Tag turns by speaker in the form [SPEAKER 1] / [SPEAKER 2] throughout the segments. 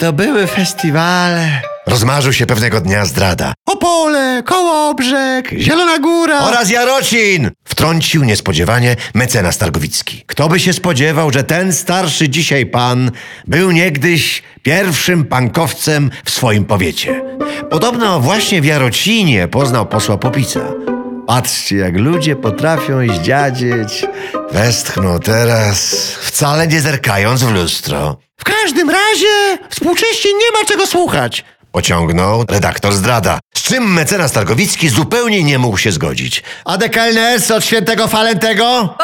[SPEAKER 1] to były festiwale. Rozmarzył się pewnego dnia zdrada. Opole, Kołobrzeg, Zielona Góra oraz Jarocin! Wtrącił niespodziewanie mecenas Targowicki. Kto by się spodziewał, że ten starszy dzisiaj pan był niegdyś pierwszym pankowcem w swoim powiecie. Podobno właśnie w Jarocinie poznał posła Popica. Patrzcie, jak ludzie potrafią zdziadzieć. Westchnął teraz, wcale nie zerkając w lustro. W każdym razie współcześnie nie ma czego słuchać. Pociągnął redaktor zdrada. Z czym mecenas Targowicki zupełnie nie mógł się zgodzić. A dekelnes od świętego Falentego?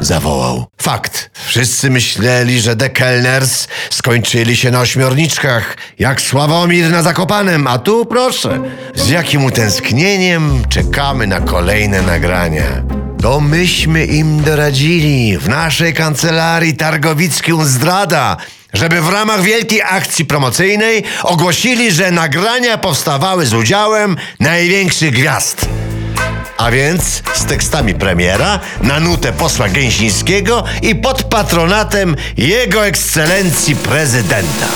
[SPEAKER 1] Zawołał. Fakt. Wszyscy myśleli, że dekelners skończyli się na ośmiorniczkach, jak Sławomir na Zakopanem, a tu proszę, z jakim utęsknieniem czekamy na kolejne nagrania. To myśmy im doradzili w naszej kancelarii Targowicką Zdrada, żeby w ramach wielkiej akcji promocyjnej ogłosili, że nagrania powstawały z udziałem największych gwiazd. A więc z tekstami premiera, na nutę posła Gęsińskiego i pod patronatem Jego Ekscelencji Prezydenta.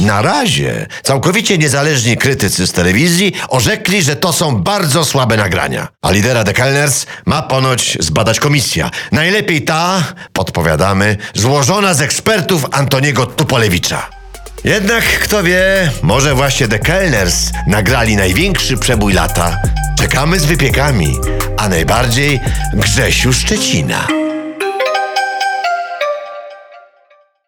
[SPEAKER 1] Na razie całkowicie niezależni krytycy z telewizji orzekli, że to są bardzo słabe nagrania. A lidera The Kellners ma ponoć zbadać komisja. Najlepiej ta, podpowiadamy, złożona z ekspertów Antoniego Tupolewicza. Jednak kto wie, może właśnie The Kellners nagrali największy przebój lata. Czekamy z wypiekami, a najbardziej Grzesiu Szczecina.